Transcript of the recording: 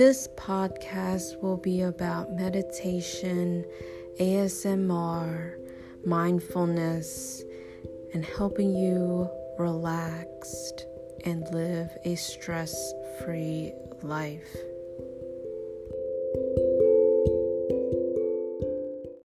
This podcast will be about meditation, ASMR, mindfulness, and helping you relaxed and live a stress free life.